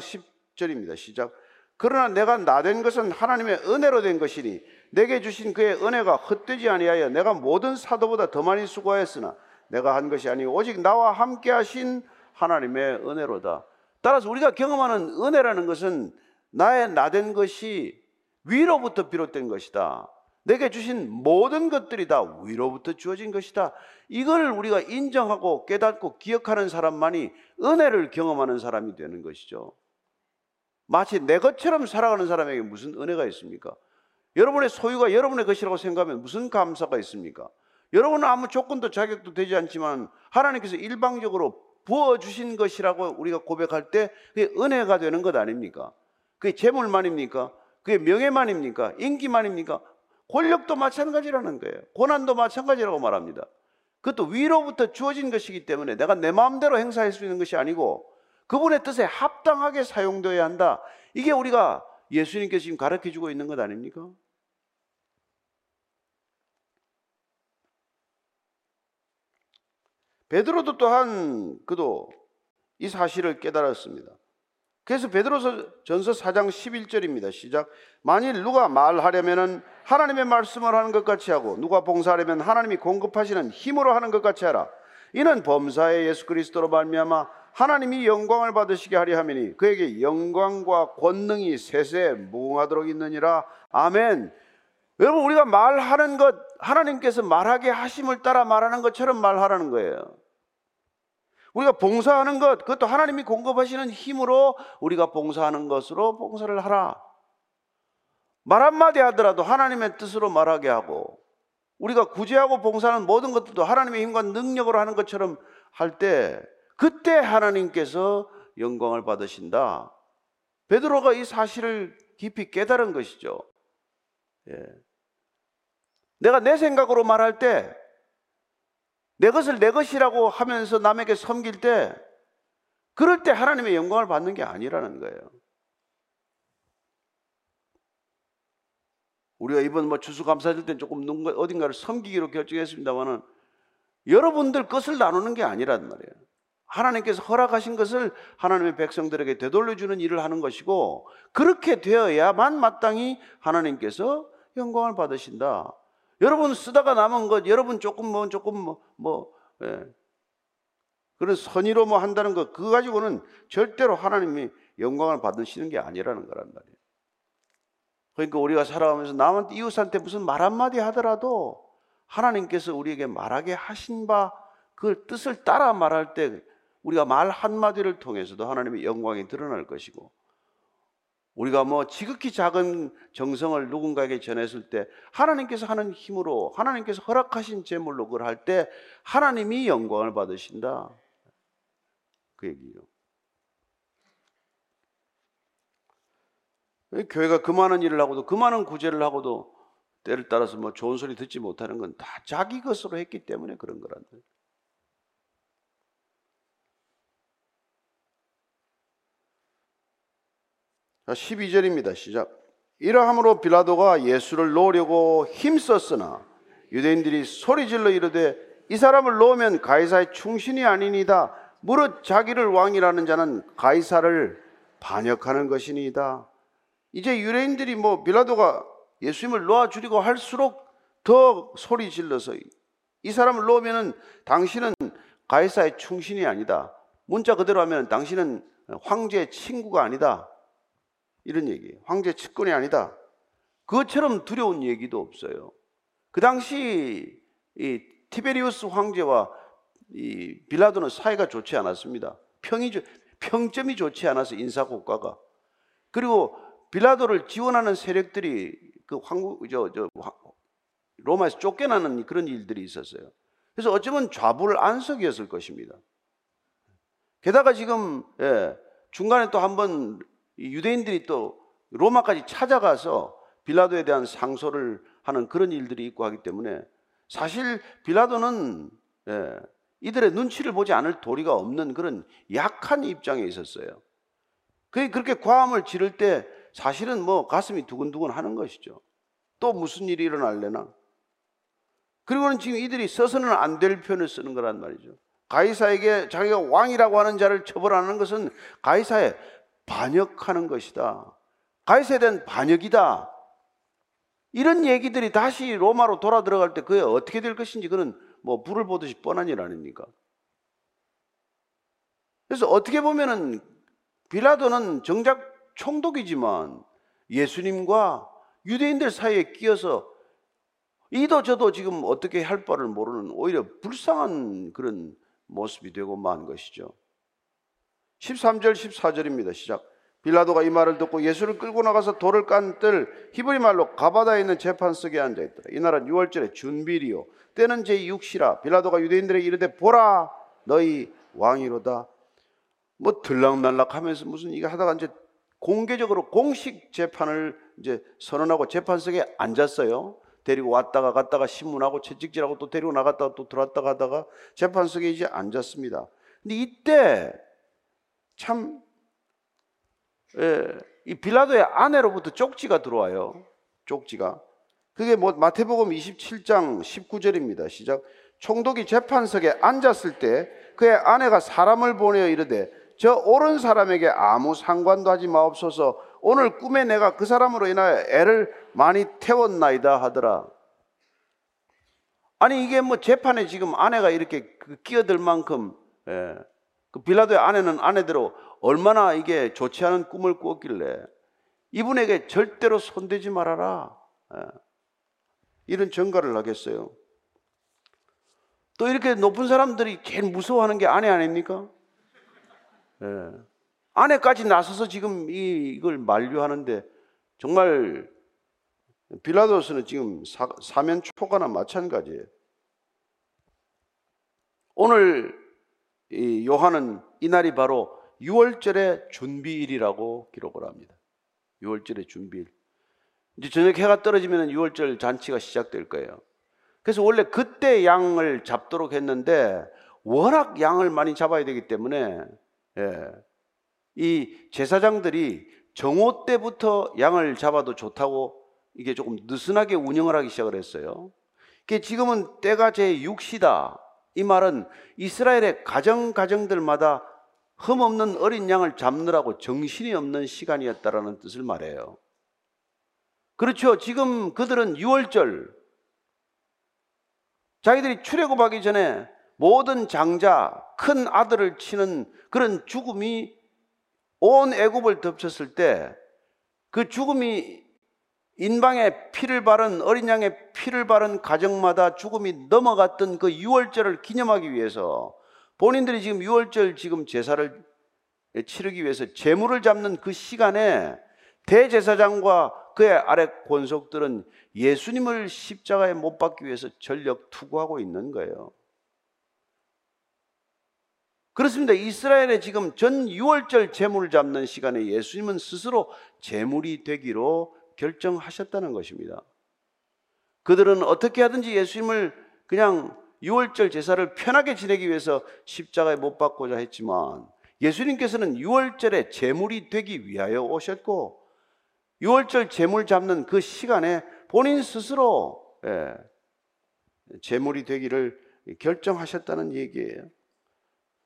[SPEAKER 1] 10절입니다. 시작. 그러나 내가 나 된 것은 하나님의 은혜로 된 것이니 내게 주신 그의 은혜가 헛되지 아니하여 내가 모든 사도보다 더 많이 수고하였으나 내가 한 것이 아니고 오직 나와 함께 하신 하나님의 은혜로다. 따라서 우리가 경험하는 은혜라는 것은 나의 나된 것이 위로부터 비롯된 것이다. 내게 주신 모든 것들이 다 위로부터 주어진 것이다. 이걸 우리가 인정하고 깨닫고 기억하는 사람만이 은혜를 경험하는 사람이 되는 것이죠. 마치 내 것처럼 살아가는 사람에게 무슨 은혜가 있습니까? 여러분의 소유가 여러분의 것이라고 생각하면 무슨 감사가 있습니까? 여러분은 아무 조건도 자격도 되지 않지만 하나님께서 일방적으로 부어주신 것이라고 우리가 고백할 때 그게 은혜가 되는 것 아닙니까? 그게 재물만입니까? 그게 명예만입니까? 인기만입니까? 권력도 마찬가지라는 거예요. 고난도 마찬가지라고 말합니다. 그것도 위로부터 주어진 것이기 때문에 내가 내 마음대로 행사할 수 있는 것이 아니고 그분의 뜻에 합당하게 사용되어야 한다. 이게 우리가 예수님께서 지금 가르쳐 주고 있는 것 아닙니까? 베드로도 또한 그도 이 사실을 깨달았습니다. 그래서 베드로서 전서 4장 11절입니다. 시작. 만일 누가 말하려면은 하나님의 말씀을 하는 것 같이 하고 누가 봉사하려면 하나님이 공급하시는 힘으로 하는 것 같이 하라. 이는 범사의 예수 그리스도로 말미암아 하나님이 영광을 받으시게 하려 함이니 그에게 영광과 권능이 세세 무궁하도록 있느니라. 아멘. 여러분 우리가 말하는 것 하나님께서 말하게 하심을 따라 말하는 것처럼 말하라는 거예요. 우리가 봉사하는 것, 그것도 하나님이 공급하시는 힘으로 우리가 봉사하는 것으로 봉사를 하라. 말 한마디 하더라도 하나님의 뜻으로 말하게 하고, 우리가 구제하고 봉사하는 모든 것들도 하나님의 힘과 능력으로 하는 것처럼 할 때, 그때 하나님께서 영광을 받으신다. 베드로가 이 사실을 깊이 깨달은 것이죠. 예. 내가 내 생각으로 말할 때 내 것을 내 것이라고 하면서 남에게 섬길 때 그럴 때 하나님의 영광을 받는 게 아니라는 거예요. 우리가 이번 뭐 추수감사절 때 조금 누군가 어딘가를 섬기기로 결정했습니다만은 여러분들 것을 나누는 게 아니란 말이에요. 하나님께서 허락하신 것을 하나님의 백성들에게 되돌려주는 일을 하는 것이고 그렇게 되어야만 마땅히 하나님께서 영광을 받으신다. 여러분 쓰다가 남은 것, 여러분 조금 뭐 조금 뭐, 뭐 예. 그런 선의로 뭐 한다는 것, 그거 가지고는 절대로 하나님이 영광을 받으시는 게 아니라는 거란 말이에요. 그러니까 우리가 살아가면서 남한테 이웃한테 무슨 말 한마디 하더라도 하나님께서 우리에게 말하게 하신 바 그 뜻을 따라 말할 때 우리가 말 한마디를 통해서도 하나님의 영광이 드러날 것이고 우리가 뭐 지극히 작은 정성을 누군가에게 전했을 때 하나님께서 하는 힘으로 하나님께서 허락하신 제물로 그걸 할 때 하나님이 영광을 받으신다. 그 얘기예요. 교회가 그 많은 일을 하고도 그 많은 구제를 하고도 때를 따라서 뭐 좋은 소리 듣지 못하는 건 다 자기 것으로 했기 때문에 그런 거란 말 이에요. 12절입니다. 시작. 이러함으로 빌라도가 예수를 놓으려고 힘썼으나 유대인들이 소리질러 이르되 이 사람을 놓으면 가이사의 충신이 아니니다. 무릇 자기를 왕이라는 자는 가이사를 반역하는 것이니이다. 이제 유대인들이 뭐 빌라도가 예수님을 놓아 주려고 할수록 더 소리 질러서 이 사람을 놓으면은 당신은 가이사의 충신이 아니다. 문자 그대로 하면 당신은 황제의 친구가 아니다. 이런 얘기예요. 황제 측근이 아니다. 그것처럼 두려운 얘기도 없어요. 그 당시 이 티베리우스 황제와 이 빌라도는 사이가 좋지 않았습니다. 평이 평점이 좋지 않아서 인사 국가가 그리고 빌라도를 지원하는 세력들이 그 황국 저 저 로마에서 쫓겨나는 그런 일들이 있었어요. 그래서 어쩌면 좌불 안석이었을 것입니다. 게다가 지금 예, 중간에 또 한번 유대인들이 또 로마까지 찾아가서 빌라도에 대한 상소를 하는 그런 일들이 있고 하기 때문에 사실 빌라도는 예, 이들의 눈치를 보지 않을 도리가 없는 그런 약한 입장에 있었어요. 그게 그렇게 과함을 지를 때 사실은 뭐 가슴이 두근두근 하는 것이죠. 또 무슨 일이 일어날래나? 그리고는 지금 이들이 써서는 안 될 표현을 쓰는 거란 말이죠. 가이사에게 자기가 왕이라고 하는 자를 처벌하는 것은 가이사의 반역하는 것이다. 가이사에 대한 반역이다. 이런 얘기들이 다시 로마로 돌아 들어갈 때 그게 어떻게 될 것인지 그는 뭐 불을 보듯이 뻔한 일 아닙니까? 그래서 어떻게 보면은 빌라도는 정작 총독이지만 예수님과 유대인들 사이에 끼어서 이도 저도 지금 어떻게 할 바를 모르는 오히려 불쌍한 그런 모습이 되고 만 것이죠. 13절 14절입니다. 시작. 빌라도가 이 말을 듣고 예수를 끌고 나가서 돌을 깐 뜰 히브리 말로 가바다에 있는 재판석에 앉아 있더라. 이 날은 6월절에 준비리요. 때는 제6시라. 빌라도가 유대인들에게 이르되 보라 너희 왕이로다. 뭐 들락날락 하면서 무슨 이거 하다가 이제 공개적으로 공식 재판을 이제 선언하고 재판석에 앉았어요. 데리고 왔다가 갔다가 신문하고 채찍질하고 또 데리고 나갔다가 또 들어왔다가 하다가 재판석에 이제 앉았습니다. 근데 이때 참, 예, 이 빌라도의 아내로부터 쪽지가 들어와요. 쪽지가. 그게 뭐 마태복음 27장 19절입니다. 시작. 총독이 재판석에 앉았을 때 그의 아내가 사람을 보내어 이르되 저 옳은 사람에게 아무 상관도 하지 마옵소서 오늘 꿈에 내가 그 사람으로 인하여 애를 많이 태웠나이다 하더라. 아니 이게 뭐 재판에 지금 아내가 이렇게 그 끼어들 만큼 예, 그 빌라도의 아내는 아내대로 얼마나 이게 좋지 않은 꿈을 꾸었길래 이분에게 절대로 손대지 말아라. 예, 이런 전가를 하겠어요. 또 이렇게 높은 사람들이 제일 무서워하는 게 아내 아닙니까? 예. 아내까지 나서서 지금 이, 이걸 만류하는데 정말 빌라도스는 지금 사, 사면 초과나 마찬가지예요. 오늘 이 요한은 이날이 바로 6월절의 준비일이라고 기록을 합니다. 6월절의 준비일. 이제 저녁 해가 떨어지면 6월절 잔치가 시작될 거예요. 그래서 원래 그때 양을 잡도록 했는데 워낙 양을 많이 잡아야 되기 때문에 예, 이 제사장들이 정오 때부터 양을 잡아도 좋다고 이게 조금 느슨하게 운영을 하기 시작을 했어요. 그 지금은 때가 제 6시다. 이 말은 이스라엘의 가정 가정들마다 흠 없는 어린 양을 잡느라고 정신이 없는 시간이었다라는 뜻을 말해요. 그렇죠. 지금 그들은 6월절 자기들이 출애굽하기 전에 모든 장자 큰 아들을 치는 그런 죽음이 온 애굽을 덮쳤을 때 그 죽음이 인방에 피를 바른 어린 양의 피를 바른 가정마다 죽음이 넘어갔던 그 유월절을 기념하기 위해서 본인들이 지금 유월절 지금 제사를 치르기 위해서 제물을 잡는 그 시간에 대제사장과 그의 아래 권속들은 예수님을 십자가에 못 박기 위해서 전력 투구하고 있는 거예요. 그렇습니다. 이스라엘에 지금 전 6월절 제물을 잡는 시간에 예수님은 스스로 제물이 되기로 결정하셨다는 것입니다. 그들은 어떻게 하든지 예수님을 그냥 6월절 제사를 편하게 지내기 위해서 십자가에 못 박고자 했지만 예수님께서는 6월절에 제물이 되기 위하여 오셨고 6월절 재물 잡는 그 시간에 본인 스스로 예, 재물이 되기를 결정하셨다는 얘기예요.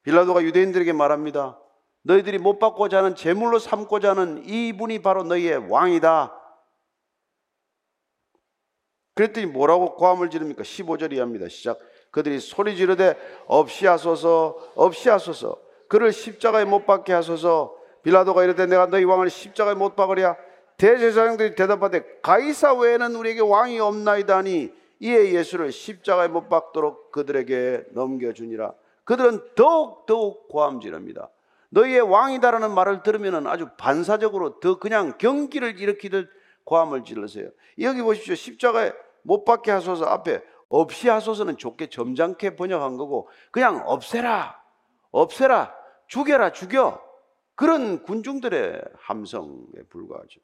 [SPEAKER 1] 빌라도가 유대인들에게 말합니다. 너희들이 못 받고자 하는 재물로 삼고자 하는 이분이 바로 너희의 왕이다. 그랬더니 뭐라고 고함을 지릅니까? 15절 이 합니다. 시작. 그들이 소리 지르되 없이 하소서 없이 하소서 그를 십자가에 못 박게 하소서 빌라도가 이르되 내가 너희 왕을 십자가에 못 박으랴 대제사장들이 대답하되 가이사 외에는 우리에게 왕이 없나이다니 이에 예수를 십자가에 못 박도록 그들에게 넘겨주니라. 그들은 더욱 더욱 고함지릅니다. 너희의 왕이다라는 말을 들으면 아주 반사적으로 더 그냥 경기를 일으키듯 고함을 질러세요. 여기 보십시오. 십자가에 못 박게 하소서 앞에 없이 하소서는 좋게 점잖게 번역한 거고 그냥 없애라, 없애라, 죽여라, 죽여. 그런 군중들의 함성에 불과하죠.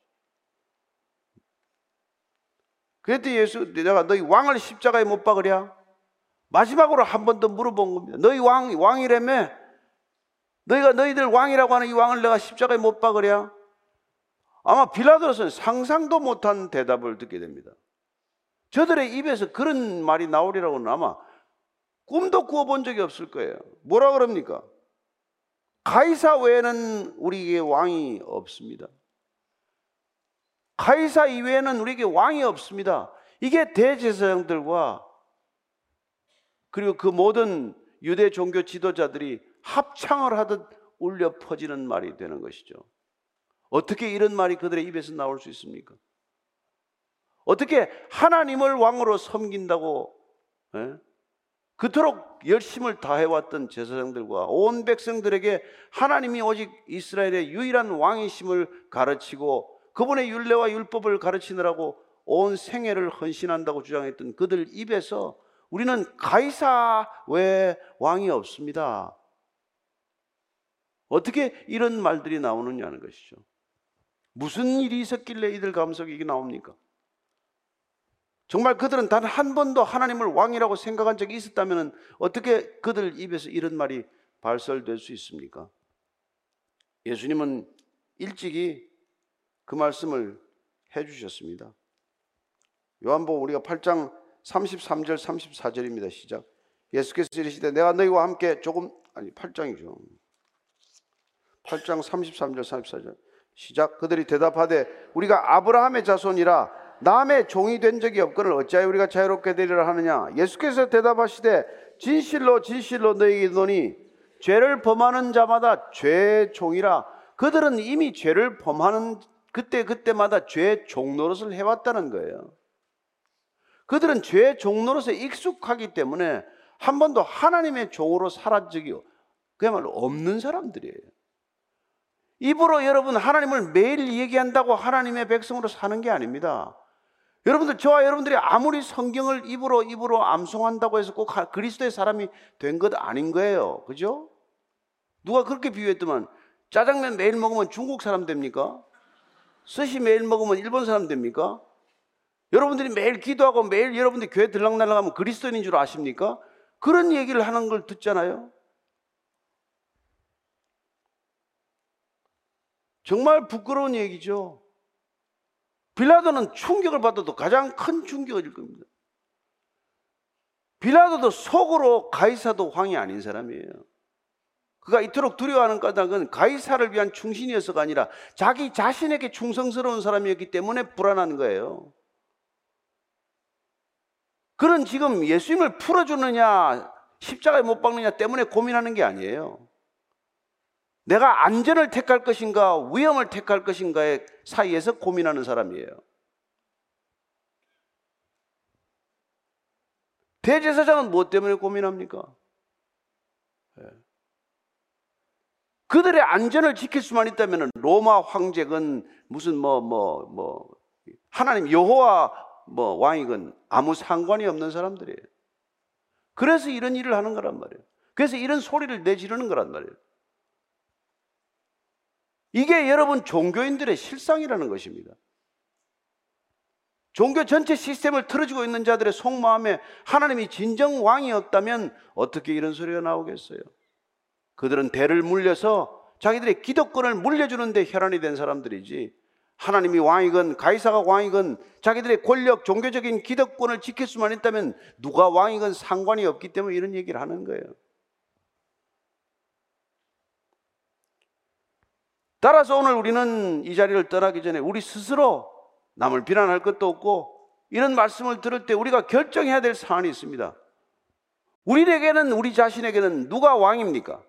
[SPEAKER 1] 그랬더니 예수 내가 너희 왕을 십자가에 못 박으랴? 마지막으로 한 번 더 물어본 겁니다. 너희 왕 왕이라며? 너희가 너희들 왕이라고 하는 이 왕을 내가 십자가에 못 박으랴? 아마 빌라도스는 상상도 못한 대답을 듣게 됩니다. 저들의 입에서 그런 말이 나오리라고는 아마 꿈도 꾸어본 적이 없을 거예요. 뭐라 그럽니까? 가이사 외에는 우리에게 왕이 없습니다. 카이사 이외에는 우리에게 왕이 없습니다. 이게 대제사장들과 그리고 그 모든 유대 종교 지도자들이 합창을 하듯 울려 퍼지는 말이 되는 것이죠. 어떻게 이런 말이 그들의 입에서 나올 수 있습니까? 어떻게 하나님을 왕으로 섬긴다고 예? 그토록 열심을 다해왔던 제사장들과 온 백성들에게 하나님이 오직 이스라엘의 유일한 왕이심을 가르치고 그분의 율례와 율법을 가르치느라고 온 생애를 헌신한다고 주장했던 그들 입에서 우리는 가이사 외에 왕이 없습니다. 어떻게 이런 말들이 나오느냐는 것이죠. 무슨 일이 있었길래 이들 감속이 이게 나옵니까? 정말 그들은 단 한 번도 하나님을 왕이라고 생각한 적이 있었다면 어떻게 그들 입에서 이런 말이 발설될 수 있습니까? 예수님은 일찍이 그 말씀을 해 주셨습니다. 요한복음 우리가 8장 33절 34절입니다. 시작. 예수께서 이르시되 내가 너희와 함께 조금 아니 8장이죠. 8장 33절 34절 시작 그들이 대답하되 우리가 아브라함의 자손이라 남의 종이 된 적이 없거늘 어찌하여 우리가 자유롭게 되리라 하느냐 예수께서 대답하시되 진실로 진실로 너희에게 이르노니 죄를 범하는 자마다 죄의 종이라 그들은 이미 죄를 범하는 그때 그때마다 죄의 종 노릇을 해왔다는 거예요. 그들은 죄의 종 노릇에 익숙하기 때문에 한 번도 하나님의 종으로 살아 적이 그야말로 없는 사람들이에요. 입으로 여러분 하나님을 매일 얘기한다고 하나님의 백성으로 사는 게 아닙니다. 여러분들 저와 여러분들이 아무리 성경을 입으로 입으로 암송한다고 해서 꼭 그리스도의 사람이 된 것 아닌 거예요. 그죠? 누가 그렇게 비유했더만 짜장면 매일 먹으면 중국 사람 됩니까? 스시 매일 먹으면 일본 사람 됩니까? 여러분들이 매일 기도하고 매일 여러분들이 교회 들락날락하면 그리스도인인 줄 아십니까? 그런 얘기를 하는 걸 듣잖아요. 정말 부끄러운 얘기죠. 빌라도는 충격을 받아도 가장 큰 충격일 겁니다. 빌라도도 속으로 가이사도 왕이 아닌 사람이에요. 그가 이토록 두려워하는 까닭은 가이사를 위한 충신이어서가 아니라 자기 자신에게 충성스러운 사람이었기 때문에 불안한 거예요. 그는 지금 예수님을 풀어주느냐, 십자가에 못 박느냐 때문에 고민하는 게 아니에요. 내가 안전을 택할 것인가, 위험을 택할 것인가의 사이에서 고민하는 사람이에요. 대제사장은 무엇 때문에 고민합니까? 예. 그들의 안전을 지킬 수만 있다면 로마 황제건 무슨 뭐 뭐 뭐 하나님 여호와 뭐 왕이건 아무 상관이 없는 사람들이에요. 그래서 이런 일을 하는 거란 말이에요. 그래서 이런 소리를 내지르는 거란 말이에요. 이게 여러분 종교인들의 실상이라는 것입니다. 종교 전체 시스템을 틀어지고 있는 자들의 속마음에 하나님이 진정 왕이었다면 어떻게 이런 소리가 나오겠어요? 그들은 대를 물려서 자기들의 기득권을 물려주는데 혈안이 된 사람들이지 하나님이 왕이건 가이사가 왕이건 자기들의 권력 종교적인 기득권을 지킬 수만 있다면 누가 왕이건 상관이 없기 때문에 이런 얘기를 하는 거예요. 따라서 오늘 우리는 이 자리를 떠나기 전에 우리 스스로 남을 비난할 것도 없고 이런 말씀을 들을 때 우리가 결정해야 될 사안이 있습니다. 우리에게는 우리 자신에게는 누가 왕입니까?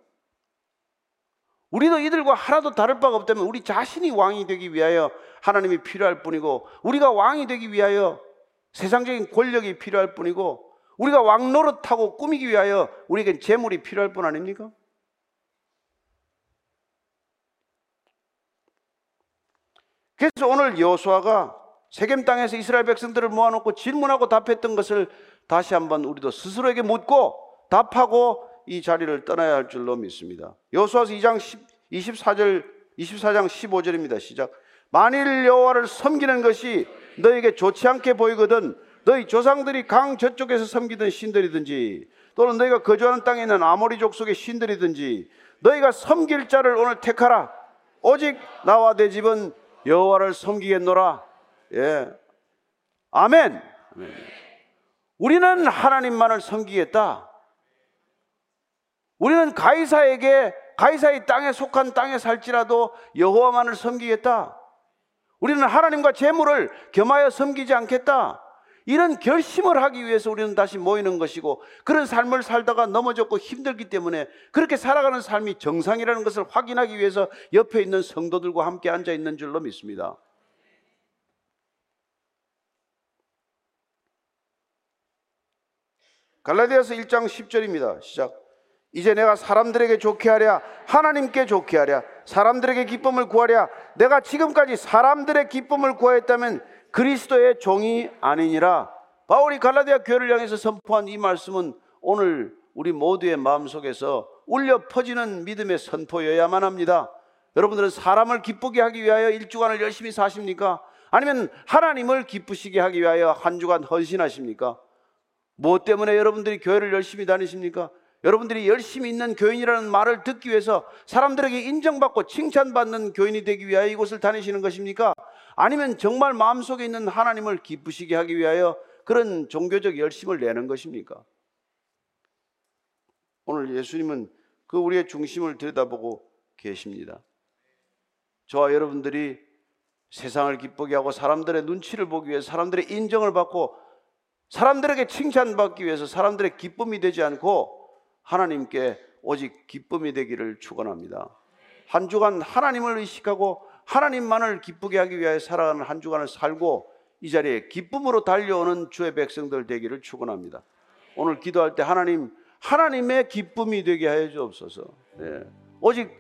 [SPEAKER 1] 우리도 이들과 하나도 다를 바가 없다면 우리 자신이 왕이 되기 위하여 하나님이 필요할 뿐이고 우리가 왕이 되기 위하여 세상적인 권력이 필요할 뿐이고 우리가 왕 노릇하고 꾸미기 위하여 우리에겐 재물이 필요할 뿐 아닙니까? 그래서 오늘 여호수아가 세겜 땅에서 이스라엘 백성들을 모아놓고 질문하고 답했던 것을 다시 한번 우리도 스스로에게 묻고 답하고 이 자리를 떠나야 할 줄로 믿습니다. 여호수아서 2장 10, 24절 24장 15절입니다. 시작. 만일 여호와를 섬기는 것이 너에게 좋지 않게 보이거든 너희 조상들이 강 저쪽에서 섬기던 신들이든지 또는 너희가 거주하는 땅에 있는 아모리 족 속의 신들이든지 너희가 섬길 자를 오늘 택하라. 오직 나와 내 집은 여호와를 섬기겠노라. 예. 아멘. 아멘. 우리는 하나님만을 섬기겠다. 우리는 가이사에게 가이사의 땅에 속한 땅에 살지라도 여호와만을 섬기겠다. 우리는 하나님과 재물을 겸하여 섬기지 않겠다. 이런 결심을 하기 위해서 우리는 다시 모이는 것이고 그런 삶을 살다가 넘어졌고 힘들기 때문에 그렇게 살아가는 삶이 정상이라는 것을 확인하기 위해서 옆에 있는 성도들과 함께 앉아 있는 줄로 믿습니다. 갈라디아서 1장 10절입니다. 시작. 이제 내가 사람들에게 좋게 하랴 하나님께 좋게 하랴 사람들에게 기쁨을 구하랴 내가 지금까지 사람들의 기쁨을 구하였다면 그리스도의 종이 아니니라. 바울이 갈라디아 교회를 향해서 선포한 이 말씀은 오늘 우리 모두의 마음속에서 울려 퍼지는 믿음의 선포여야만 합니다. 여러분들은 사람을 기쁘게 하기 위하여 일주간을 열심히 사십니까? 아니면 하나님을 기쁘시게 하기 위하여 한 주간 헌신하십니까? 무엇 때문에 여러분들이 교회를 열심히 다니십니까? 여러분들이 열심히 있는 교인이라는 말을 듣기 위해서 사람들에게 인정받고 칭찬받는 교인이 되기 위하여 이곳을 다니시는 것입니까? 아니면 정말 마음속에 있는 하나님을 기쁘시게 하기 위하여 그런 종교적 열심을 내는 것입니까? 오늘 예수님은 그 우리의 중심을 들여다보고 계십니다. 저와 여러분들이 세상을 기쁘게 하고 사람들의 눈치를 보기 위해 사람들의 인정을 받고 사람들에게 칭찬받기 위해서 사람들의 기쁨이 되지 않고 하나님께 오직 기쁨이 되기를 축원합니다. 한 주간 하나님을 의식하고 하나님만을 기쁘게 하기 위하여 살아가는 한 주간을 살고 이 자리에 기쁨으로 달려오는 주의 백성들 되기를 축원합니다. 오늘 기도할 때 하나님 하나님의 기쁨이 되게 하여 주옵소서. 네. 오직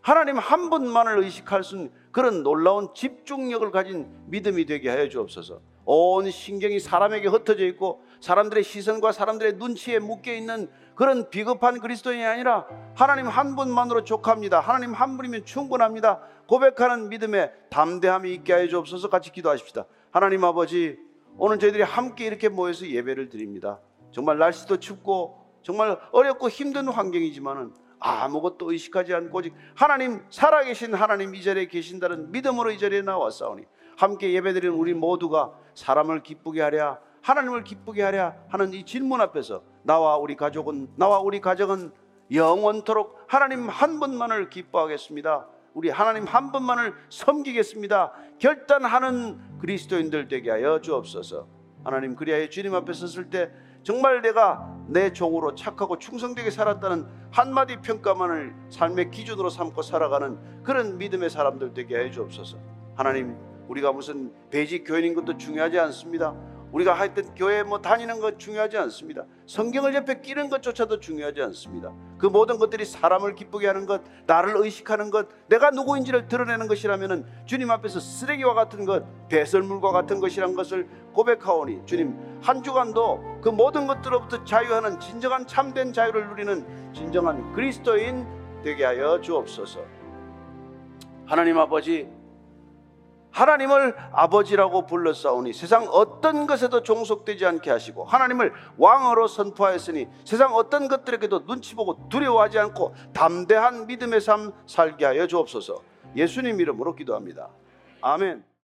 [SPEAKER 1] 하나님 한 분만을 의식할 수 있는 그런 놀라운 집중력을 가진 믿음이 되게 하여 주옵소서. 온 신경이 사람에게 흩어져 있고 사람들의 시선과 사람들의 눈치에 묶여 있는 그런 비겁한 그리스도인이 아니라 하나님 한 분만으로 족합니다. 하나님 한 분이면 충분합니다. 고백하는 믿음에 담대함이 있게 하여 주옵소서 같이 기도하십시다. 하나님 아버지, 오늘 저희들이 함께 이렇게 모여서 예배를 드립니다. 정말 날씨도 춥고 정말 어렵고 힘든 환경이지만은 아무것도 의식하지 않고 오직 하나님 살아계신 하나님 이 자리에 계신다는 믿음으로 이 자리에 나왔사오니 함께 예배드리는 우리 모두가 사람을 기쁘게 하랴 하나님을 기쁘게 하랴 하는 이 질문 앞에서 나와 우리 가족은 나와 우리 가정은 영원토록 하나님 한 분만을 기뻐하겠습니다. 우리 하나님 한 분만을 섬기겠습니다. 결단하는 그리스도인들 되게 하여 주옵소서. 하나님 그리하여 주님 앞에 섰을 때 정말 내가 내 종으로 착하고 충성되게 살았다는 한마디 평가만을 삶의 기준으로 삼고 살아가는 그런 믿음의 사람들 되게 해 주옵소서. 하나님, 우리가 무슨 배직 교인인 것도 중요하지 않습니다. 우리가 하여튼 교회 뭐 다니는 것 중요하지 않습니다. 성경을 옆에 끼는 것조차도 중요하지 않습니다. 그 모든 것들이 사람을 기쁘게 하는 것, 나를 의식하는 것, 내가 누구인지를 드러내는 것이라면은 주님 앞에서 쓰레기와 같은 것, 배설물과 같은 것이란 것을 고백하오니 주님 한 주간도 그 모든 것들로부터 자유하는 진정한 참된 자유를 누리는 진정한 그리스도인 되게 하여 주옵소서. 하나님 아버지 하나님을 아버지라고 불렀사오니 세상 어떤 것에도 종속되지 않게 하시고 하나님을 왕으로 선포하였으니 세상 어떤 것들에게도 눈치 보고 두려워하지 않고 담대한 믿음의 삶 살게 하여 주옵소서. 예수님 이름으로 기도합니다. 아멘.